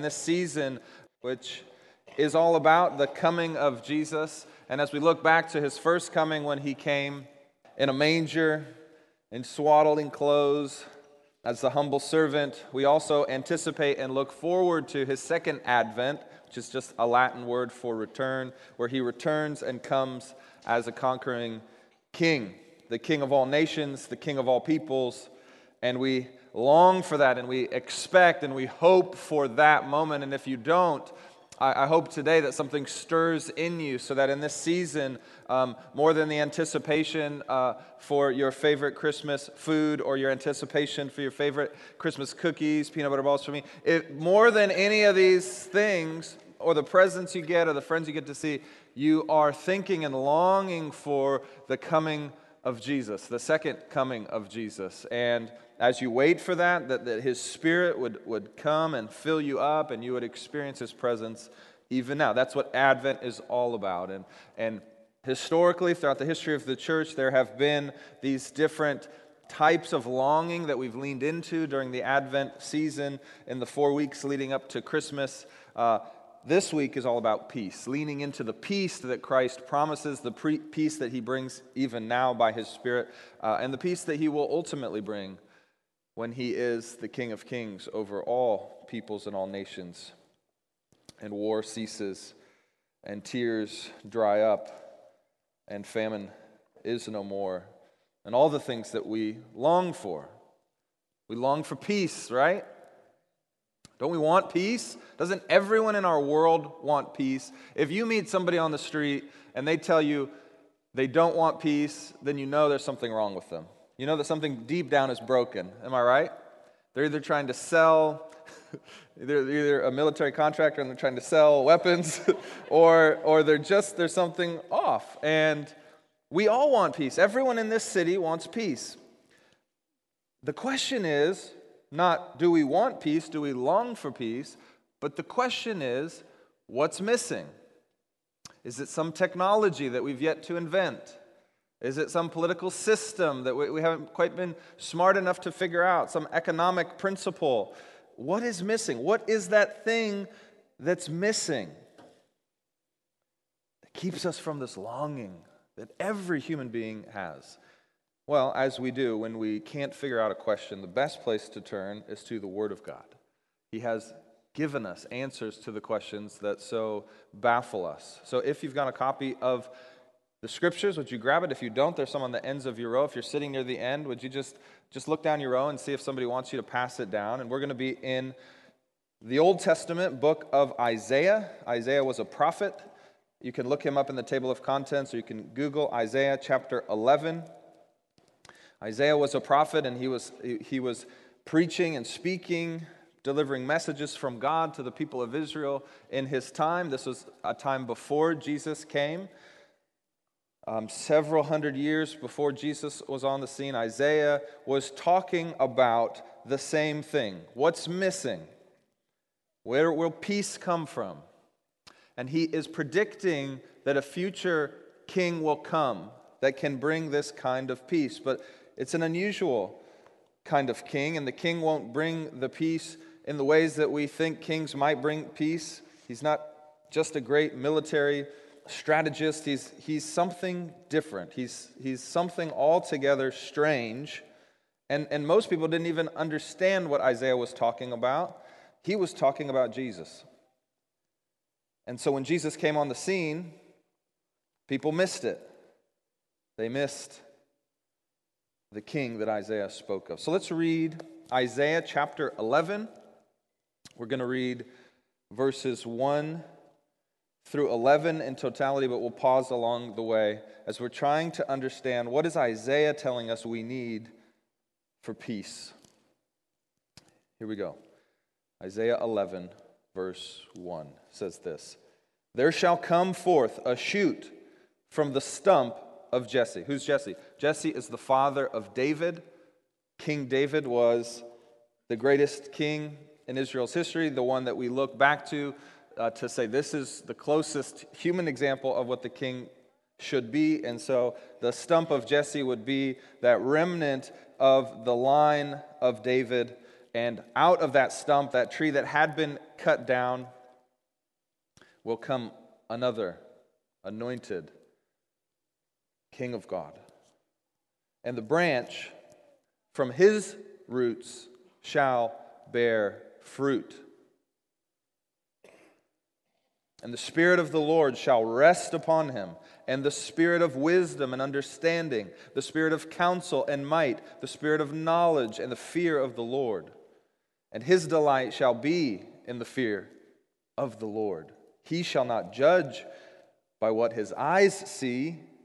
in this season, which is all about the coming of Jesus. And as we look back to his first coming when he came in a manger, in swaddling clothes, as the humble servant, we also anticipate and look forward to his second advent, which is just a Latin word for return, where he returns and comes as a conquering king, the king of all nations, the king of all peoples. And we long for that and we expect and we hope for that moment. And if you don't, I, hope today that something stirs in you so that in this season, um, more than the anticipation uh, for your favorite Christmas food or your anticipation for your favorite Christmas cookies, peanut butter balls for me, it, more than any of these things, or the presents you get or the friends you get to see, you are thinking and longing for the coming of Jesus, the second coming of Jesus. And as you wait for that, that, that his spirit would, would come and fill you up and you would experience his presence even now. That's what Advent is all about. And, and historically, throughout the history of the church, there have been these different types of longing that we've leaned into during the Advent season in the four weeks leading up to Christmas. Uh, this week is all about peace, leaning into the peace that Christ promises, the pre- peace that he brings even now by his Spirit, uh, and the peace that he will ultimately bring when he is the King of Kings over all peoples and all nations. And war ceases, and tears dry up, and famine is no more, and all the things that we long for. We long for peace, right? Don't we want peace? Doesn't everyone in our world want peace? If you meet somebody on the street and they tell you they don't want peace, then you know there's something wrong with them. You know that something deep down is broken. Am I right? They're either trying to sell, they're either a military contractor and they're trying to sell weapons, or, or they're just, there's something off. And we all want peace. Everyone in this city wants peace. The question is not do we want peace, do we long for peace, but the question is what's missing? Is it some technology that we've yet to invent? Is it some political system that we, haven't quite been smart enough to figure out? Some economic principle? What is missing? What is that thing that's missing that keeps us from this longing that every human being has? Well, as we do when we can't figure out a question, the best place to turn is to the Word of God. He has given us answers to the questions that so baffle us. So if you've got a copy of the scriptures, would you grab it? If you don't, there's some on the ends of your row. If you're sitting near the end, would you just, just look down your row and see if somebody wants you to pass it down? And we're going to be in the Old Testament book of Isaiah. Isaiah was a prophet. You can look him up in the table of contents, or you can Google Isaiah chapter 11. Isaiah was a prophet, and he was, he was preaching and speaking, delivering messages from God to the people of Israel in his time. This was a time before Jesus came. Um, several hundred years before Jesus was on the scene, Isaiah was talking about the same thing. What's missing? Where will peace come from? And he is predicting that a future king will come that can bring this kind of peace. But it's an unusual kind of king, and the king won't bring the peace in the ways that we think kings might bring peace. He's not just a great military strategist. He's, he's something different. He's, he's something altogether strange. And, and most people didn't even understand what Isaiah was talking about. He was talking about Jesus. And so when Jesus came on the scene, people missed it. They missed the king that Isaiah spoke of. So let's read Isaiah chapter 11. We're going to read verses 1 through 11 in totality, but we'll pause along the way as we're trying to understand what is Isaiah telling us we need for peace. Here we go. Isaiah 11, verse 1 says this There shall come forth a shoot from the stump of Jesse. Who's Jesse? Jesse is the father of David. King David was the greatest king in Israel's history, the one that we look back to uh, to say this is the closest human example of what the king should be. And so the stump of Jesse would be that remnant of the line of David. And out of that stump, that tree that had been cut down, will come another anointed King of God. And the branch from his roots shall bear fruit. And the Spirit of the Lord shall rest upon him, and the Spirit of wisdom and understanding, the Spirit of counsel and might, the Spirit of knowledge and the fear of the Lord. And his delight shall be in the fear of the Lord. He shall not judge by what his eyes see,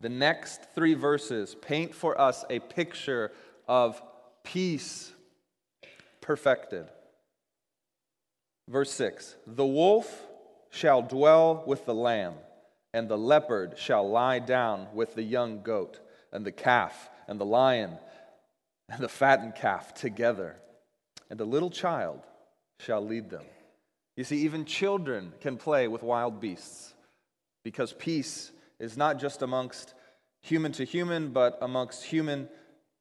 the next three verses paint for us a picture of peace perfected. Verse 6 The wolf shall dwell with the lamb, and the leopard shall lie down with the young goat, and the calf, and the lion, and the fattened calf together, and a little child shall lead them. You see, even children can play with wild beasts because peace is not just amongst human to human, but amongst human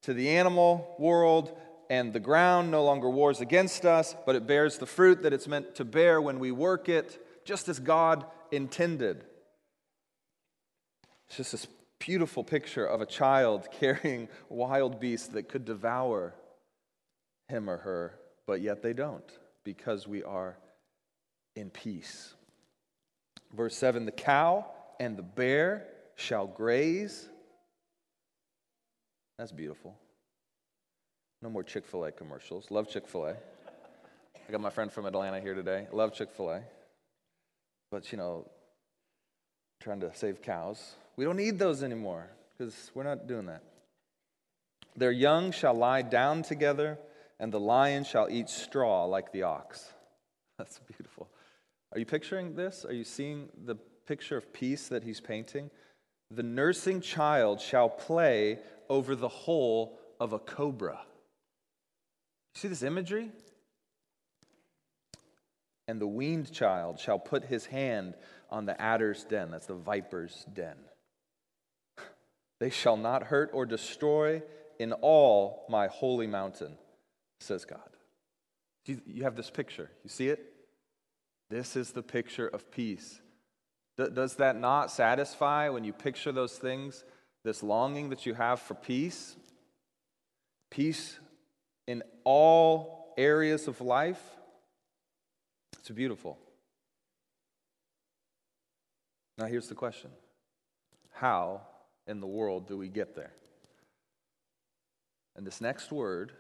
to the animal world. And the ground no longer wars against us, but it bears the fruit that it's meant to bear when we work it, just as God intended. It's just this beautiful picture of a child carrying wild beasts that could devour him or her, but yet they don't because we are in peace. Verse 7 The cow and the bear shall graze. That's beautiful. No more Chick fil A commercials. Love Chick fil A. I got my friend from Atlanta here today. Love Chick fil A. But, you know, trying to save cows. We don't need those anymore because we're not doing that. Their young shall lie down together, and the lion shall eat straw like the ox. That's beautiful. Are you picturing this? Are you seeing the picture of peace that he's painting? The nursing child shall play over the hole of a cobra. See this imagery? And the weaned child shall put his hand on the adder's den. That's the viper's den. They shall not hurt or destroy in all my holy mountain, says God. You have this picture. You see it? This is the picture of peace. Does that not satisfy when you picture those things, this longing that you have for peace? Peace in all areas of life? It's beautiful. Now, here's the question How in the world do we get there? And this next word,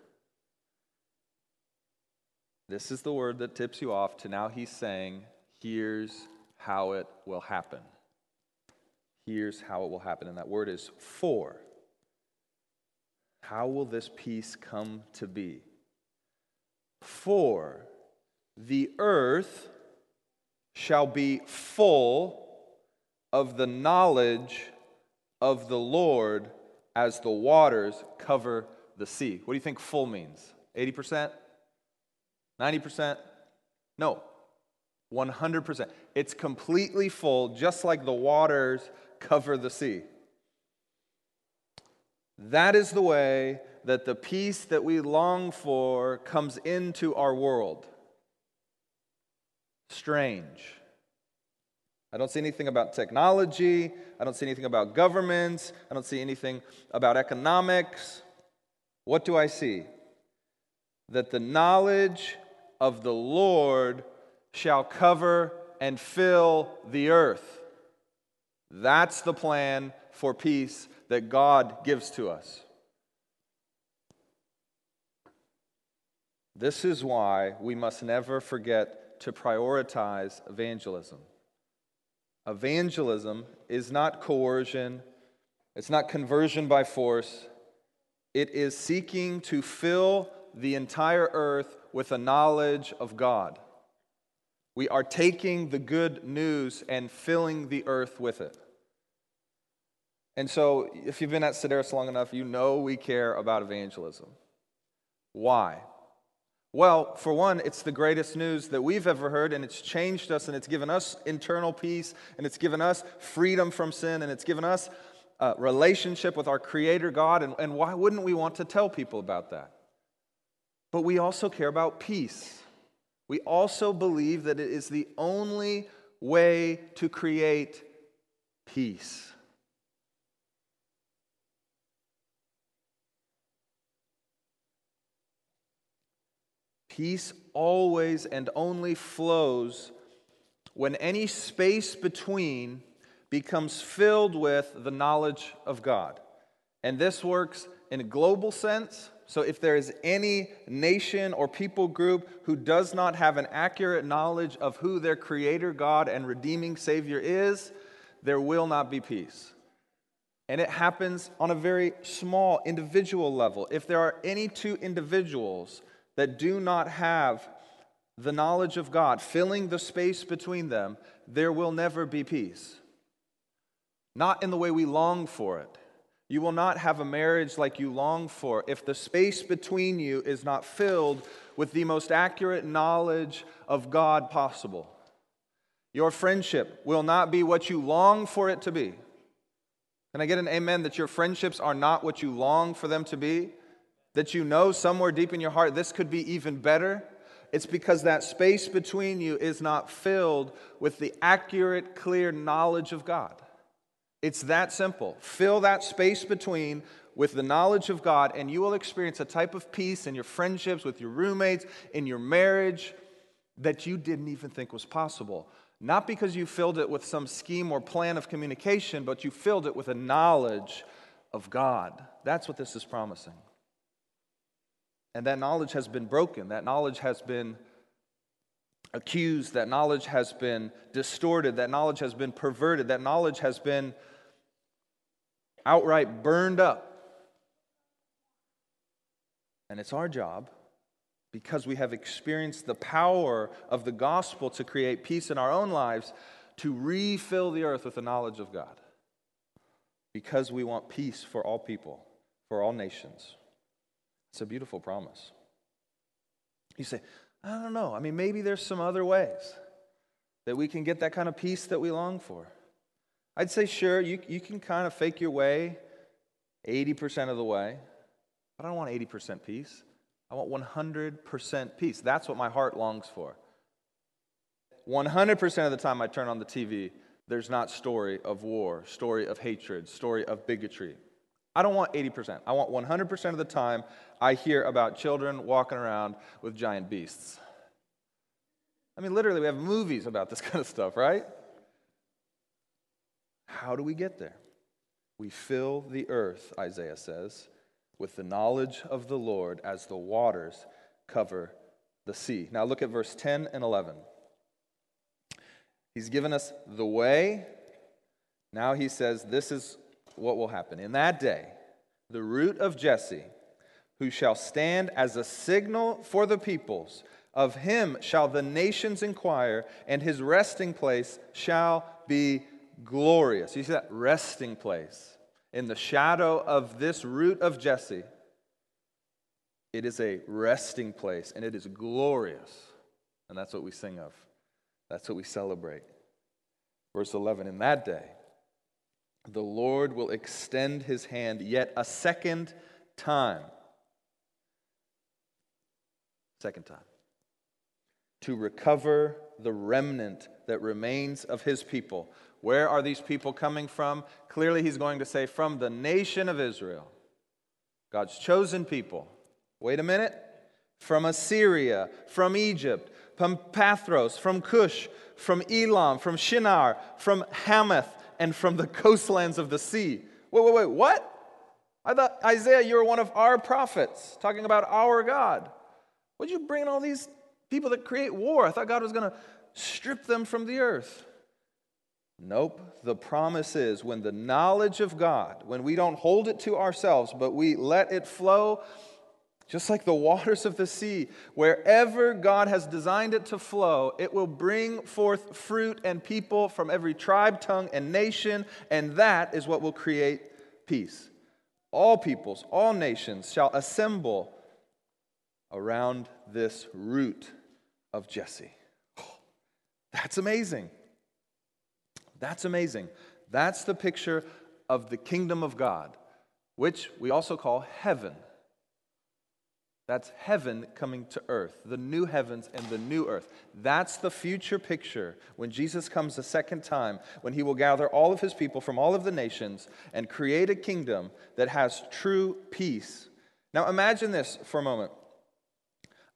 this is the word that tips you off to now he's saying, here's how it will happen. Here's how it will happen. And that word is for. How will this peace come to be? For the earth shall be full of the knowledge of the Lord as the waters cover the sea. What do you think full means? 80%? 90%? No, 100%. It's completely full, just like the waters cover the sea. That is the way that the peace that we long for comes into our world. Strange. I don't see anything about technology. I don't see anything about governments. I don't see anything about economics. What do I see? That the knowledge of the Lord shall cover and fill the earth. That's the plan for peace that God gives to us. This is why we must never forget to prioritize evangelism. Evangelism is not coercion, it's not conversion by force. It is seeking to fill the entire earth with a knowledge of God. We are taking the good news and filling the earth with it. And so, if you've been at Sedaris long enough, you know we care about evangelism. Why? Well, for one, it's the greatest news that we've ever heard, and it's changed us, and it's given us internal peace, and it's given us freedom from sin, and it's given us a relationship with our Creator God. And, and why wouldn't we want to tell people about that? But we also care about peace. We also believe that it is the only way to create peace. Peace always and only flows when any space between becomes filled with the knowledge of God. And this works in a global sense. So, if there is any nation or people group who does not have an accurate knowledge of who their Creator, God, and redeeming Savior is, there will not be peace. And it happens on a very small individual level. If there are any two individuals that do not have the knowledge of God filling the space between them, there will never be peace. Not in the way we long for it. You will not have a marriage like you long for if the space between you is not filled with the most accurate knowledge of God possible. Your friendship will not be what you long for it to be. Can I get an amen that your friendships are not what you long for them to be? that you know somewhere deep in your heart this could be even better, it's because that space between you is not filled with the accurate, clear knowledge of God. It's that simple. Fill that space between with the knowledge of God, and you will experience a type of peace in your friendships, with your roommates, in your marriage that you didn't even think was possible. Not because you filled it with some scheme or plan of communication, but you filled it with a knowledge of God. That's what this is promising. And that knowledge has been broken. That knowledge has been accused. That knowledge has been distorted. That knowledge has been perverted. That knowledge has been outright burned up. And it's our job, because we have experienced the power of the gospel to create peace in our own lives, to refill the earth with the knowledge of God. Because we want peace for all people, for all nations. It's a beautiful promise. You say, I don't know. I mean, maybe there's some other ways that we can get that kind of peace that we long for. I'd say, sure, you, you can kind of fake your way 80% of the way, but I don't want 80% peace. I want 100% peace. That's what my heart longs for. 100% of the time I turn on the TV, there's not story of war, story of hatred, story of bigotry. I don't want 80%. I want 100% of the time I hear about children walking around with giant beasts. I mean, literally, we have movies about this kind of stuff, right? How do we get there? We fill the earth, Isaiah says, with the knowledge of the Lord as the waters cover the sea. Now look at verse 10 and 11. He's given us the way. Now he says, This is what will happen. In that day, the root of Jesse, who shall stand as a signal for the peoples, of him shall the nations inquire, and his resting place shall be glorious. You see that resting place in the shadow of this root of Jesse. It is a resting place, and it is glorious. And that's what we sing of. That's what we celebrate. Verse 11 In that day, the Lord will extend his hand yet a second time. Second time. To recover the remnant that remains of his people. Where are these people coming from? Clearly, he's going to say, from the nation of Israel, God's chosen people. Wait a minute. From Assyria, from Egypt, from Pathros, from Cush, from Elam, from Shinar, from Hamath, and from the coastlands of the sea. Wait, wait, wait, what? I thought, Isaiah, you were one of our prophets, talking about our God. What'd you bring all these people that create war? I thought God was going to strip them from the earth. Nope. The promise is when the knowledge of God, when we don't hold it to ourselves, but we let it flow Just like the waters of the sea, wherever God has designed it to flow, it will bring forth fruit and people from every tribe, tongue, and nation, and that is what will create peace. All peoples, all nations shall assemble around this root of Jesse. that's amazing. That's amazing. That's the picture of the kingdom of God, which we also call heaven. That's heaven coming to earth, the new heavens and the new earth. That's the future picture when Jesus comes a second time, when he will gather all of his people from all of the nations and create a kingdom that has true peace. Now imagine this for a moment.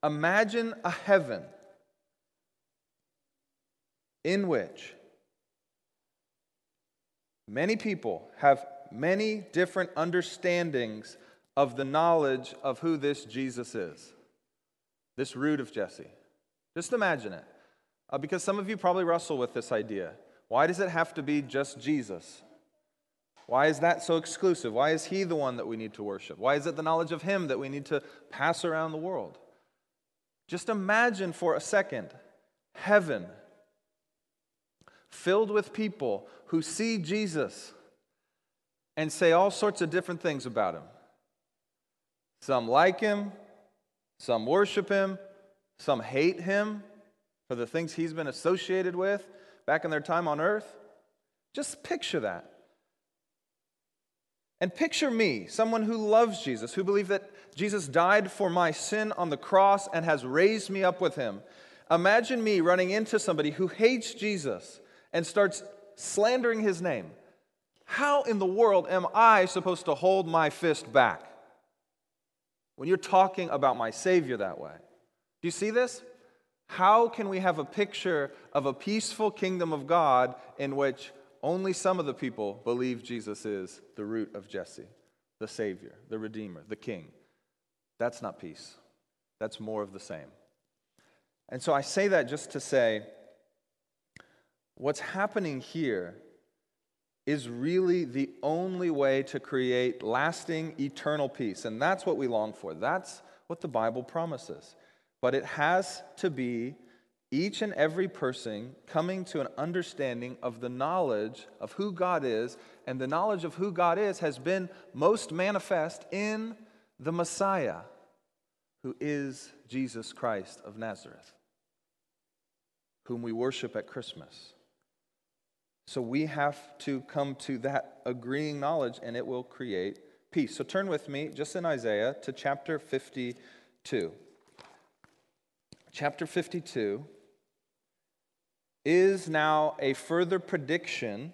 Imagine a heaven in which many people have many different understandings of the knowledge of who this Jesus is, this root of Jesse. Just imagine it. Uh, because some of you probably wrestle with this idea. Why does it have to be just Jesus? Why is that so exclusive? Why is he the one that we need to worship? Why is it the knowledge of him that we need to pass around the world? Just imagine for a second heaven filled with people who see Jesus and say all sorts of different things about him. Some like him, some worship him, some hate him for the things he's been associated with back in their time on earth. Just picture that. And picture me, someone who loves Jesus, who believes that Jesus died for my sin on the cross and has raised me up with him. Imagine me running into somebody who hates Jesus and starts slandering his name. How in the world am I supposed to hold my fist back? when you're talking about my Savior that way. Do you see this? How can we have a picture of a peaceful kingdom of God in which only some of the people believe Jesus is the root of Jesse, the Savior, the Redeemer, the King? That's not peace. That's more of the same. And so I say that just to say what's happening here is really the only way to create lasting, eternal peace. And that's what we long for. That's what the Bible promises. But it has to be each and every person coming to an understanding of the knowledge of who God is. And the knowledge of who God is has been most manifest in the Messiah, who is Jesus Christ of Nazareth, whom we worship at Christmas. So we have to come to that agreeing knowledge, and it will create peace. So turn with me, just in Isaiah, to chapter 52. Chapter 52 is now a further prediction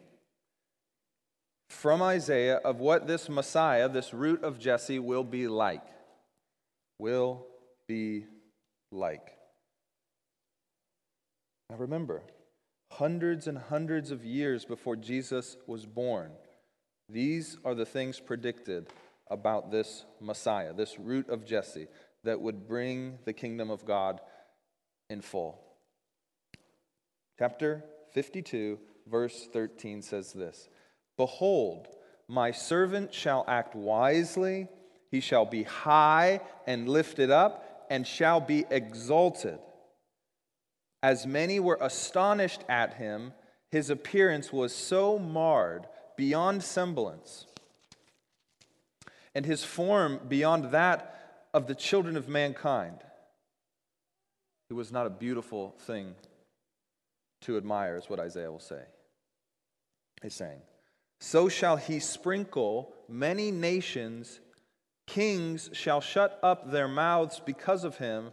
from Isaiah of what this Messiah, this root of Jesse, will be like. Will be like. Now remember, hundreds and hundreds of years before Jesus was born. These are the things predicted about this Messiah, this root of Jesse, that would bring the kingdom of God in full. Chapter 52, verse 13 says this Behold, my servant shall act wisely, he shall be high and lifted up, and shall be exalted. As many were astonished at him, his appearance was so marred beyond semblance, and his form beyond that of the children of mankind. It was not a beautiful thing to admire, is what Isaiah will say. He's saying, So shall he sprinkle many nations, kings shall shut up their mouths because of him.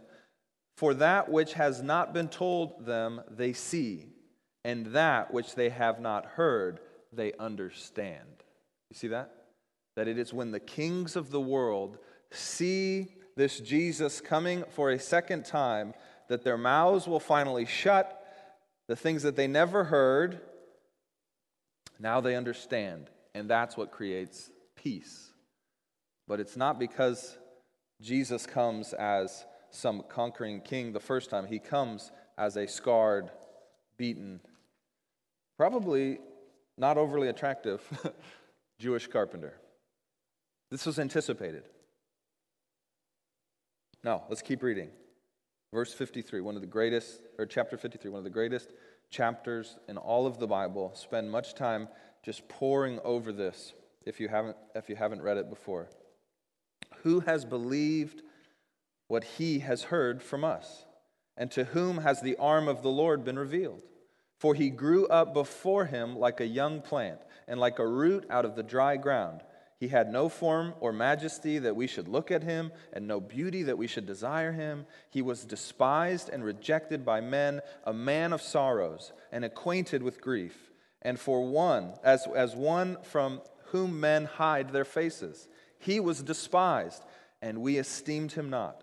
For that which has not been told them, they see, and that which they have not heard, they understand. You see that? That it is when the kings of the world see this Jesus coming for a second time that their mouths will finally shut, the things that they never heard, now they understand. And that's what creates peace. But it's not because Jesus comes as some conquering king the first time. He comes as a scarred, beaten, probably not overly attractive Jewish carpenter. This was anticipated. Now, let's keep reading. Verse 53, one of the greatest, or chapter 53, one of the greatest chapters in all of the Bible. Spend much time just poring over this if you haven't, if you haven't read it before. Who has believed what he has heard from us? And to whom has the arm of the Lord been revealed? For he grew up before him like a young plant, and like a root out of the dry ground. He had no form or majesty that we should look at him, and no beauty that we should desire him. He was despised and rejected by men, a man of sorrows, and acquainted with grief. And for one, as, as one from whom men hide their faces, he was despised, and we esteemed him not.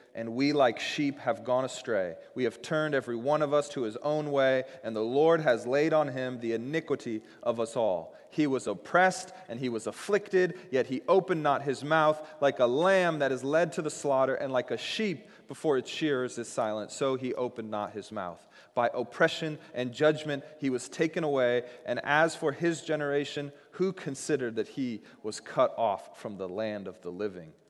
and we like sheep have gone astray. We have turned every one of us to his own way, and the Lord has laid on him the iniquity of us all. He was oppressed and he was afflicted, yet he opened not his mouth, like a lamb that is led to the slaughter, and like a sheep before its shearers is silent, so he opened not his mouth. By oppression and judgment he was taken away, and as for his generation, who considered that he was cut off from the land of the living,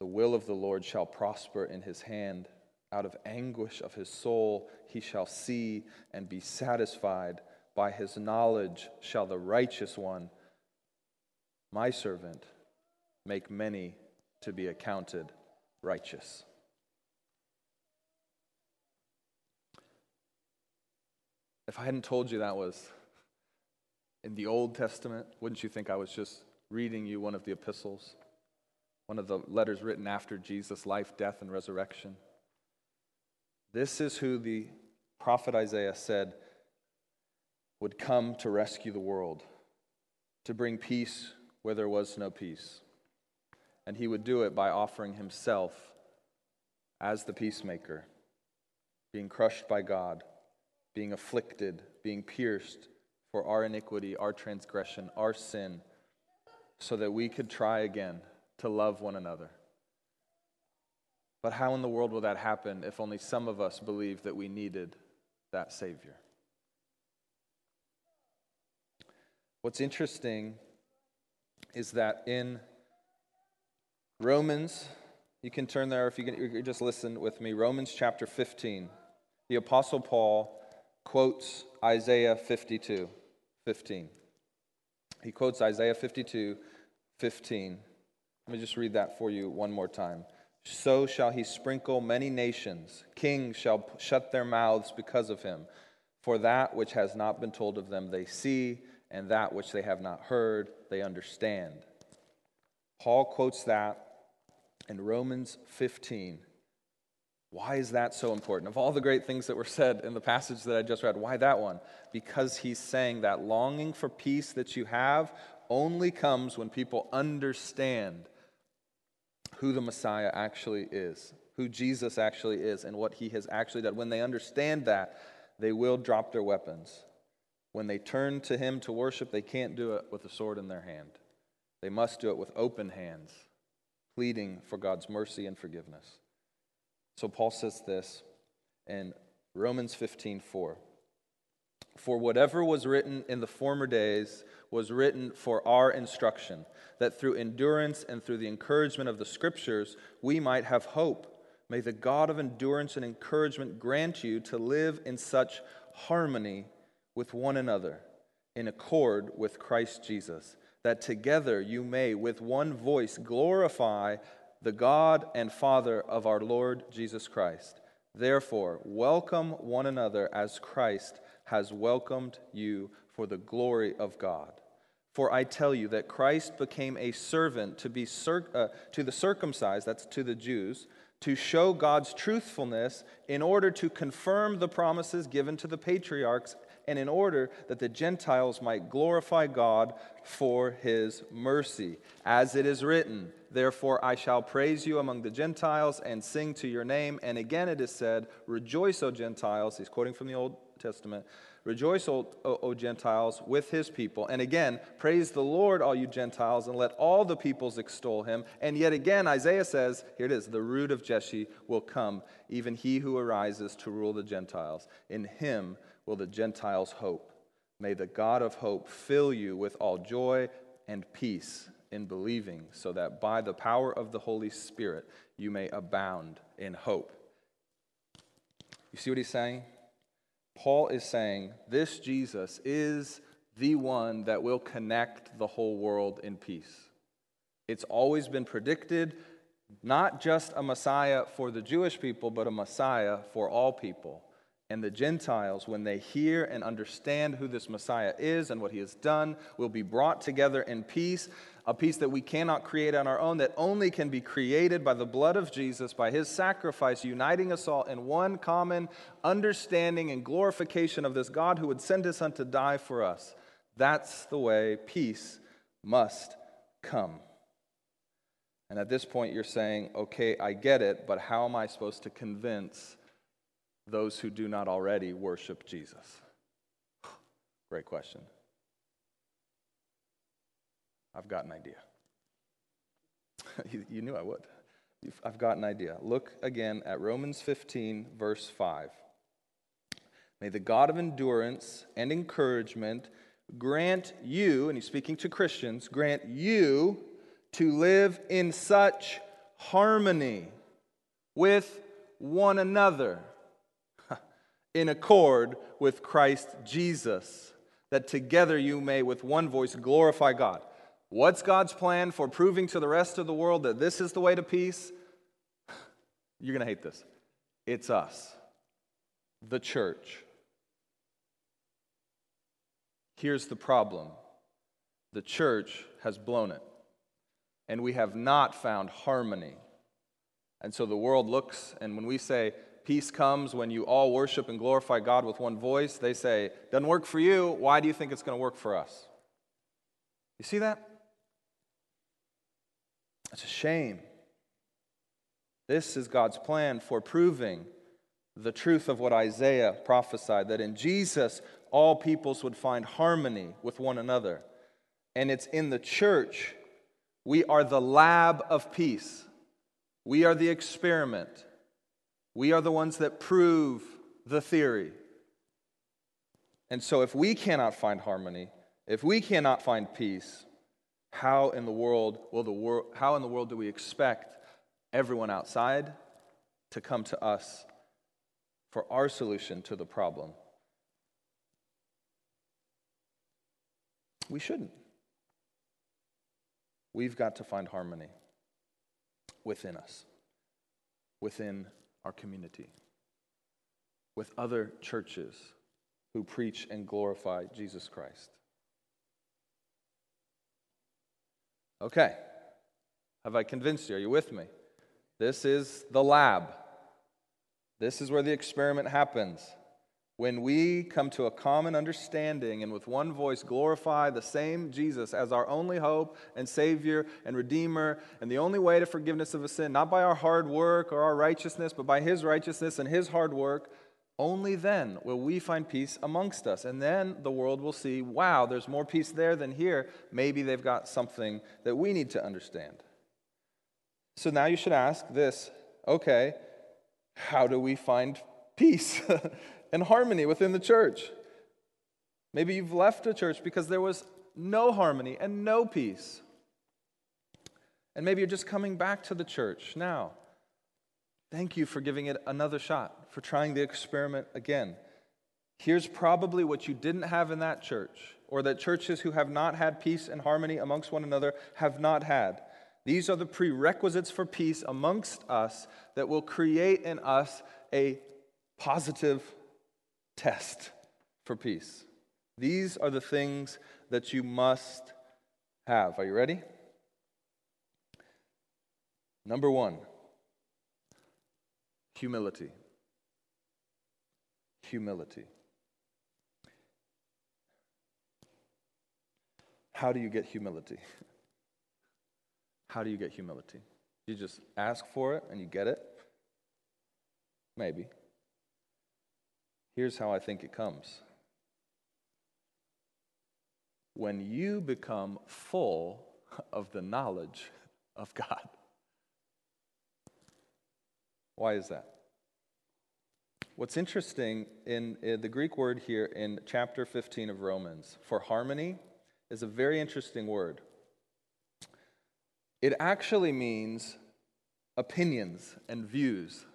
The will of the Lord shall prosper in his hand. Out of anguish of his soul he shall see and be satisfied. By his knowledge shall the righteous one, my servant, make many to be accounted righteous. If I hadn't told you that was in the Old Testament, wouldn't you think I was just reading you one of the epistles? One of the letters written after Jesus' life, death, and resurrection. This is who the prophet Isaiah said would come to rescue the world, to bring peace where there was no peace. And he would do it by offering himself as the peacemaker, being crushed by God, being afflicted, being pierced for our iniquity, our transgression, our sin, so that we could try again to love one another. But how in the world will that happen if only some of us believe that we needed that Savior? What's interesting is that in Romans, you can turn there if you can you just listen with me. Romans chapter 15. The Apostle Paul quotes Isaiah 52 15. He quotes Isaiah 52 15. Let me just read that for you one more time. So shall he sprinkle many nations. Kings shall shut their mouths because of him. For that which has not been told of them they see, and that which they have not heard they understand. Paul quotes that in Romans 15. Why is that so important? Of all the great things that were said in the passage that I just read, why that one? Because he's saying that longing for peace that you have only comes when people understand who the Messiah actually is, who Jesus actually is, and what he has actually done. When they understand that, they will drop their weapons. When they turn to him to worship, they can't do it with a sword in their hand. They must do it with open hands, pleading for God's mercy and forgiveness. So Paul says this in Romans 15 4. For whatever was written in the former days was written for our instruction, that through endurance and through the encouragement of the Scriptures we might have hope. May the God of endurance and encouragement grant you to live in such harmony with one another, in accord with Christ Jesus, that together you may with one voice glorify the God and Father of our Lord Jesus Christ. Therefore, welcome one another as Christ has welcomed you for the glory of God. For I tell you that Christ became a servant to, be uh, to the circumcised, that's to the Jews, to show God's truthfulness in order to confirm the promises given to the patriarchs and in order that the Gentiles might glorify God for his mercy. As it is written, Therefore I shall praise you among the Gentiles and sing to your name. And again it is said, Rejoice, O Gentiles. He's quoting from the Old Testament. Rejoice, o, o, o, Gentiles, with his people. And again, praise the Lord, all you Gentiles, and let all the peoples extol him. And yet again, Isaiah says, here it is, the root of Jesse will come, even he who arises to rule the Gentiles. In him will the Gentiles hope. May the God of hope fill you with all joy and peace in believing, so that by the power of the Holy Spirit you may abound in hope. You see what he's saying? Paul is saying this Jesus is the one that will connect the whole world in peace. It's always been predicted, not just a Messiah for the Jewish people, but a Messiah for all people. And the Gentiles, when they hear and understand who this Messiah is and what he has done, will be brought together in peace a peace that we cannot create on our own, that only can be created by the blood of Jesus, by his sacrifice, uniting us all in one common understanding and glorification of this God who would send his son to die for us. That's the way peace must come. And at this point, you're saying, okay, I get it, but how am I supposed to convince those who do not already worship Jesus? Great question. I've got an idea. you, knew I would. I've got an idea. Look again at Romans 15, verse 5. May the God of endurance and encouragement grant you, and he's speaking to Christians, grant you to live in such harmony with one another in accord with Christ Jesus, that together you may with one voice glorify God. What's God's plan for proving to the rest of the world that this is the way to peace? You're going to hate this. It's us, the church. Here's the problem the church has blown it, and we have not found harmony. And so the world looks, and when we say peace comes when you all worship and glorify God with one voice, they say, doesn't work for you. Why do you think it's going to work for us? You see that? It's a shame. This is God's plan for proving the truth of what Isaiah prophesied that in Jesus, all peoples would find harmony with one another. And it's in the church, we are the lab of peace. We are the experiment. We are the ones that prove the theory. And so, if we cannot find harmony, if we cannot find peace, how in the world will the world how in the world do we expect everyone outside to come to us for our solution to the problem? We shouldn't. We've got to find harmony within us, within our community, with other churches who preach and glorify Jesus Christ. Okay. Have I convinced you? Are you with me? This is the lab. This is where the experiment happens. When we come to a common understanding and with one voice glorify the same Jesus as our only hope and Savior and Redeemer and the only way to forgiveness of a sin, not by our hard work or our righteousness, but by His righteousness and His hard work, only then will we find peace amongst us. And then the world will see, wow, there's more peace there than here. Maybe they've got something that we need to understand. So now you should ask this okay, how do we find peace and harmony within the church? Maybe you've left a church because there was no harmony and no peace. And maybe you're just coming back to the church now. Thank you for giving it another shot, for trying the experiment again. Here's probably what you didn't have in that church, or that churches who have not had peace and harmony amongst one another have not had. These are the prerequisites for peace amongst us that will create in us a positive test for peace. These are the things that you must have. Are you ready? Number one humility. Humility. How do you get humility? How do you get humility? You just ask for it and you get it? Maybe. Here's how I think it comes when you become full of the knowledge of God. Why is that? What's interesting in, in, the Greek word here in chapter 15 of Romans for harmony is a very interesting word. It actually means opinions and views.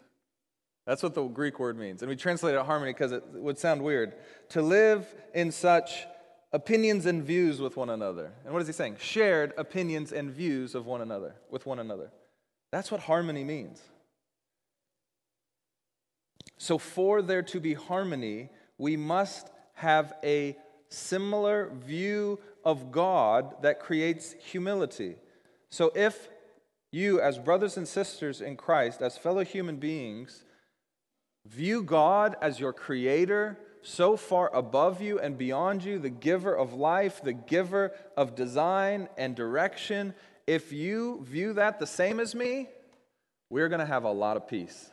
That's what the Greek word means. And we translate it harmony because it would sound weird. To live in such opinions and views with one another. And what is he saying? Shared opinions and views of one another, with one another. That's what harmony means. So, for there to be harmony, we must have a similar view of God that creates humility. So, if you, as brothers and sisters in Christ, as fellow human beings, view God as your creator, so far above you and beyond you, the giver of life, the giver of design and direction, if you view that the same as me, we're going to have a lot of peace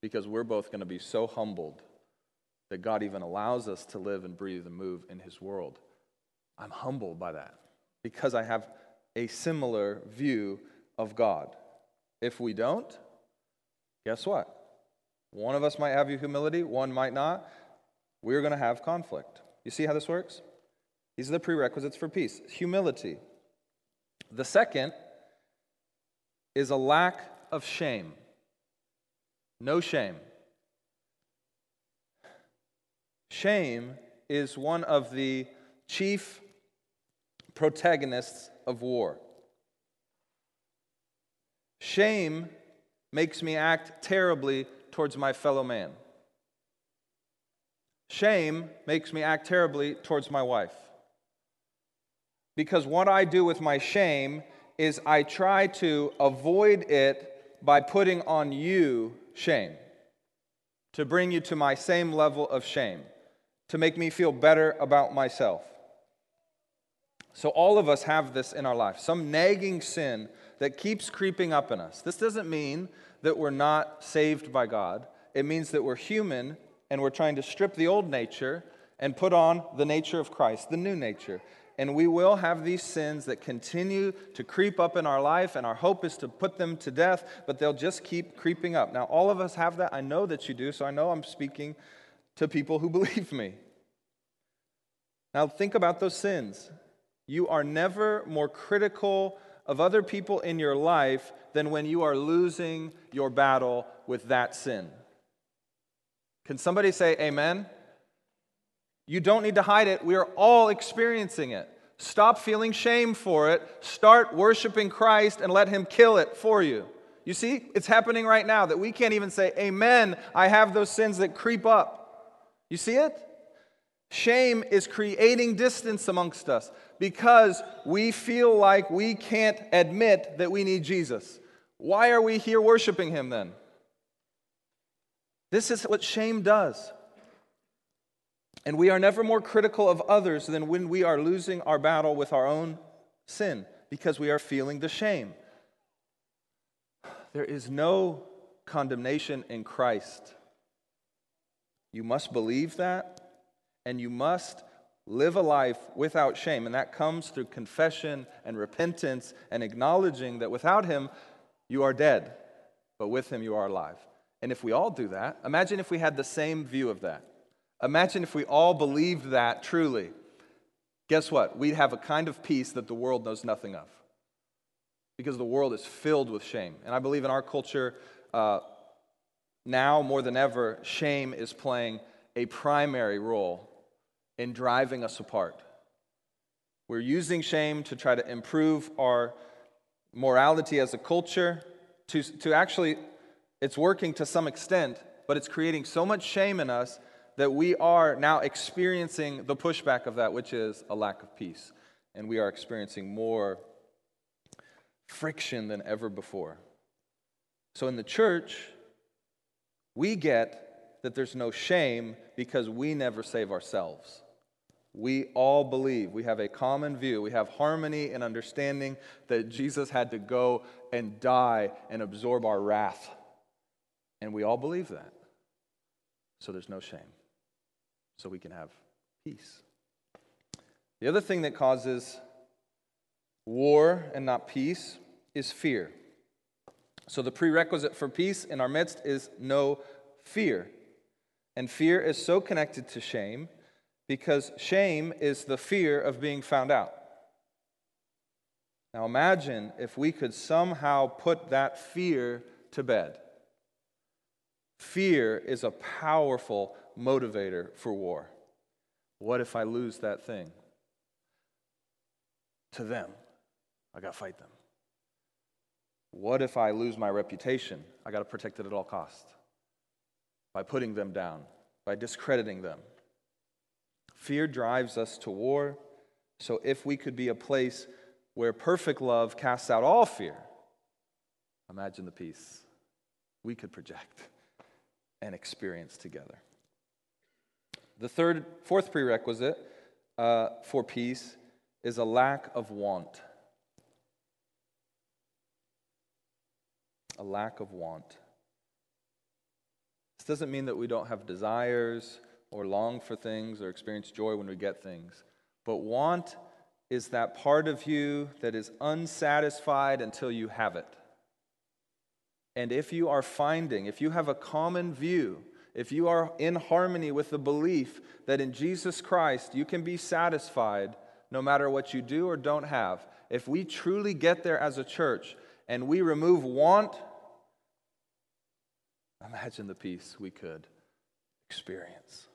because we're both going to be so humbled that God even allows us to live and breathe and move in His world. I'm humbled by that because I have a similar view of God. If we don't, guess what? One of us might have humility, one might not we're going to have conflict. You see how this works? These are the prerequisites for peace humility. The second is a lack of shame. No shame. Shame is one of the chief protagonists of war. Shame makes me act terribly towards my fellow man. Shame makes me act terribly towards my wife. Because what I do with my shame is I try to avoid it by putting on you shame, to bring you to my same level of shame, to make me feel better about myself. So, all of us have this in our life some nagging sin that keeps creeping up in us. This doesn't mean that we're not saved by God, it means that we're human and we're trying to strip the old nature and put on the nature of Christ, the new nature. And we will have these sins that continue to creep up in our life, and our hope is to put them to death, but they'll just keep creeping up. Now, all of us have that. I know that you do, so I know I'm speaking to people who believe me. Now, think about those sins. You are never more critical of other people in your life than when you are losing your battle with that sin. Can somebody say amen? You don't need to hide it. We are all experiencing it. Stop feeling shame for it. Start worshiping Christ and let Him kill it for you. You see, it's happening right now that we can't even say, Amen, I have those sins that creep up. You see it? Shame is creating distance amongst us because we feel like we can't admit that we need Jesus. Why are we here worshiping Him then? This is what shame does. And we are never more critical of others than when we are losing our battle with our own sin because we are feeling the shame. There is no condemnation in Christ. You must believe that, and you must live a life without shame. And that comes through confession and repentance and acknowledging that without Him, you are dead, but with Him, you are alive. And if we all do that, imagine if we had the same view of that. Imagine if we all believed that truly. Guess what? We'd have a kind of peace that the world knows nothing of. Because the world is filled with shame. And I believe in our culture, uh, now more than ever, shame is playing a primary role in driving us apart. We're using shame to try to improve our morality as a culture, to, to actually it's working to some extent, but it's creating so much shame in us that we are now experiencing the pushback of that, which is a lack of peace. and we are experiencing more friction than ever before. So in the church, we get that there's no shame because we never save ourselves. We all believe, we have a common view, we have harmony and understanding that Jesus had to go and die and absorb our wrath. And we all believe that. So there's no shame. So we can have peace. The other thing that causes war and not peace is fear. So the prerequisite for peace in our midst is no fear. And fear is so connected to shame because shame is the fear of being found out. Now imagine if we could somehow put that fear to bed. Fear is a powerful motivator for war. What if I lose that thing? To them, I got to fight them. What if I lose my reputation? I got to protect it at all costs. By putting them down, by discrediting them. Fear drives us to war. So if we could be a place where perfect love casts out all fear, imagine the peace we could project and experience together. The third, fourth prerequisite uh, for peace is a lack of want. A lack of want. This doesn't mean that we don't have desires or long for things or experience joy when we get things. But want is that part of you that is unsatisfied until you have it. And if you are finding, if you have a common view, if you are in harmony with the belief that in Jesus Christ you can be satisfied no matter what you do or don't have, if we truly get there as a church and we remove want, imagine the peace we could experience.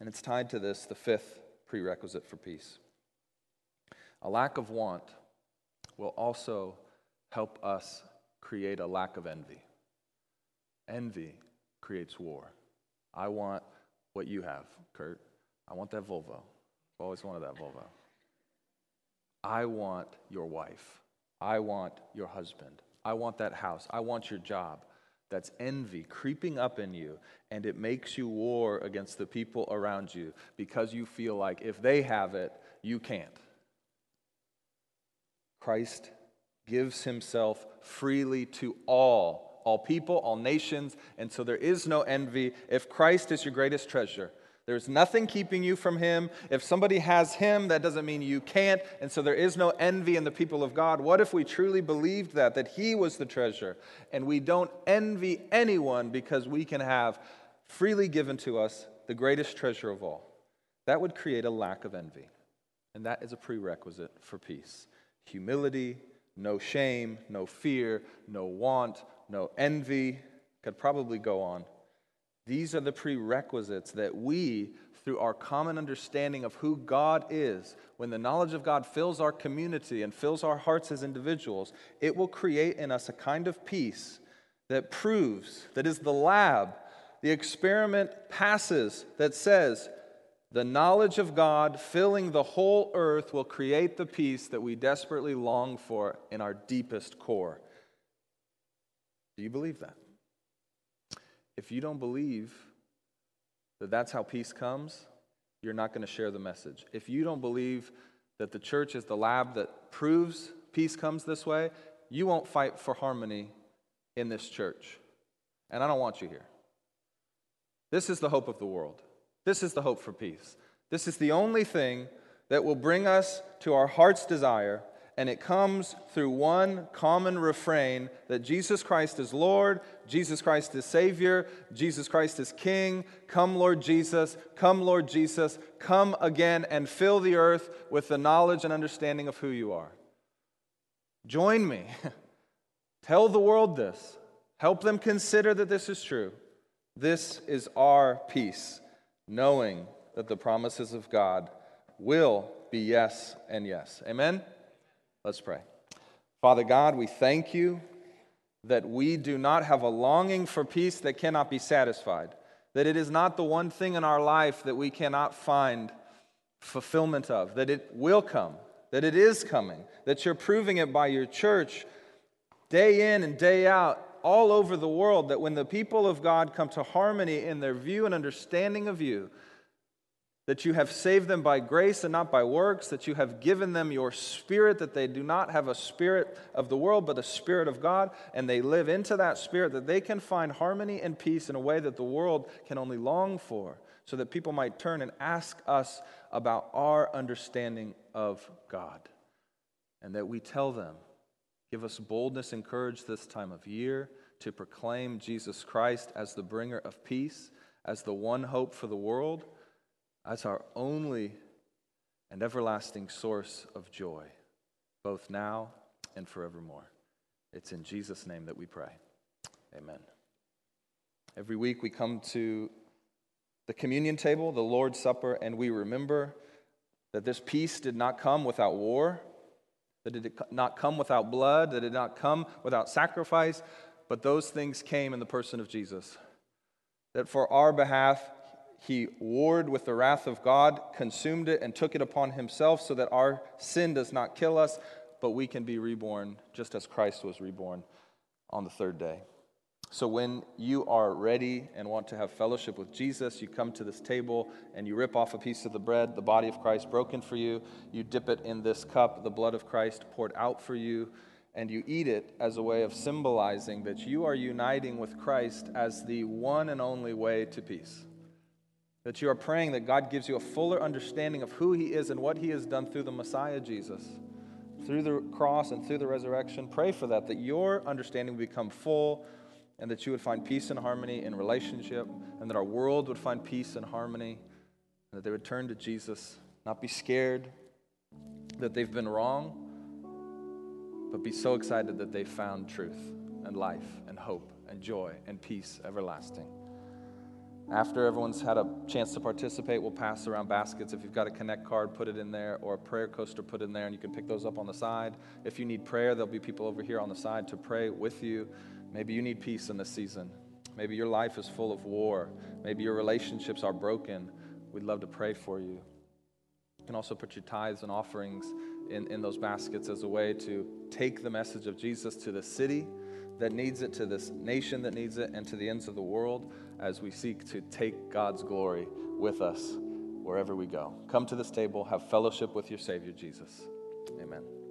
And it's tied to this, the fifth prerequisite for peace. A lack of want will also help us create a lack of envy. Envy creates war. I want what you have, Kurt. I want that Volvo. I've always wanted that Volvo. I want your wife. I want your husband. I want that house. I want your job. That's envy creeping up in you, and it makes you war against the people around you because you feel like if they have it, you can't. Christ gives himself freely to all, all people, all nations, and so there is no envy. If Christ is your greatest treasure, there's nothing keeping you from him. If somebody has him, that doesn't mean you can't. And so there is no envy in the people of God. What if we truly believed that, that he was the treasure, and we don't envy anyone because we can have freely given to us the greatest treasure of all? That would create a lack of envy. And that is a prerequisite for peace. Humility, no shame, no fear, no want, no envy. Could probably go on. These are the prerequisites that we, through our common understanding of who God is, when the knowledge of God fills our community and fills our hearts as individuals, it will create in us a kind of peace that proves, that is the lab, the experiment passes that says, the knowledge of God filling the whole earth will create the peace that we desperately long for in our deepest core. Do you believe that? If you don't believe that that's how peace comes, you're not going to share the message. If you don't believe that the church is the lab that proves peace comes this way, you won't fight for harmony in this church. And I don't want you here. This is the hope of the world. This is the hope for peace. This is the only thing that will bring us to our heart's desire and it comes through one common refrain that Jesus Christ is Lord, Jesus Christ is Savior, Jesus Christ is King. Come, Lord Jesus, come, Lord Jesus, come again and fill the earth with the knowledge and understanding of who you are. Join me. Tell the world this. Help them consider that this is true. This is our peace, knowing that the promises of God will be yes and yes. Amen. Let's pray. Father God, we thank you that we do not have a longing for peace that cannot be satisfied, that it is not the one thing in our life that we cannot find fulfillment of, that it will come, that it is coming, that you're proving it by your church day in and day out all over the world, that when the people of God come to harmony in their view and understanding of you, that you have saved them by grace and not by works, that you have given them your spirit, that they do not have a spirit of the world, but a spirit of God, and they live into that spirit, that they can find harmony and peace in a way that the world can only long for, so that people might turn and ask us about our understanding of God. And that we tell them, give us boldness and courage this time of year to proclaim Jesus Christ as the bringer of peace, as the one hope for the world as our only and everlasting source of joy, both now and forevermore. It's in Jesus' name that we pray. Amen. Every week we come to the communion table, the Lord's Supper, and we remember that this peace did not come without war, that it did not come without blood, that it did not come without sacrifice, but those things came in the person of Jesus. That for our behalf, he warred with the wrath of God, consumed it, and took it upon himself so that our sin does not kill us, but we can be reborn just as Christ was reborn on the third day. So, when you are ready and want to have fellowship with Jesus, you come to this table and you rip off a piece of the bread, the body of Christ broken for you. You dip it in this cup, the blood of Christ poured out for you, and you eat it as a way of symbolizing that you are uniting with Christ as the one and only way to peace. That you are praying that God gives you a fuller understanding of who He is and what He has done through the Messiah Jesus, through the cross and through the resurrection. Pray for that, that your understanding would become full and that you would find peace and harmony in relationship and that our world would find peace and harmony and that they would turn to Jesus, not be scared that they've been wrong, but be so excited that they found truth and life and hope and joy and peace everlasting. After everyone's had a chance to participate, we'll pass around baskets. If you've got a Connect card, put it in there, or a prayer coaster, put in there, and you can pick those up on the side. If you need prayer, there'll be people over here on the side to pray with you. Maybe you need peace in this season. Maybe your life is full of war. Maybe your relationships are broken. We'd love to pray for you. You can also put your tithes and offerings in, in those baskets as a way to take the message of Jesus to the city that needs it, to this nation that needs it, and to the ends of the world as we seek to take God's glory with us wherever we go. Come to this table, have fellowship with your Savior, Jesus. Amen.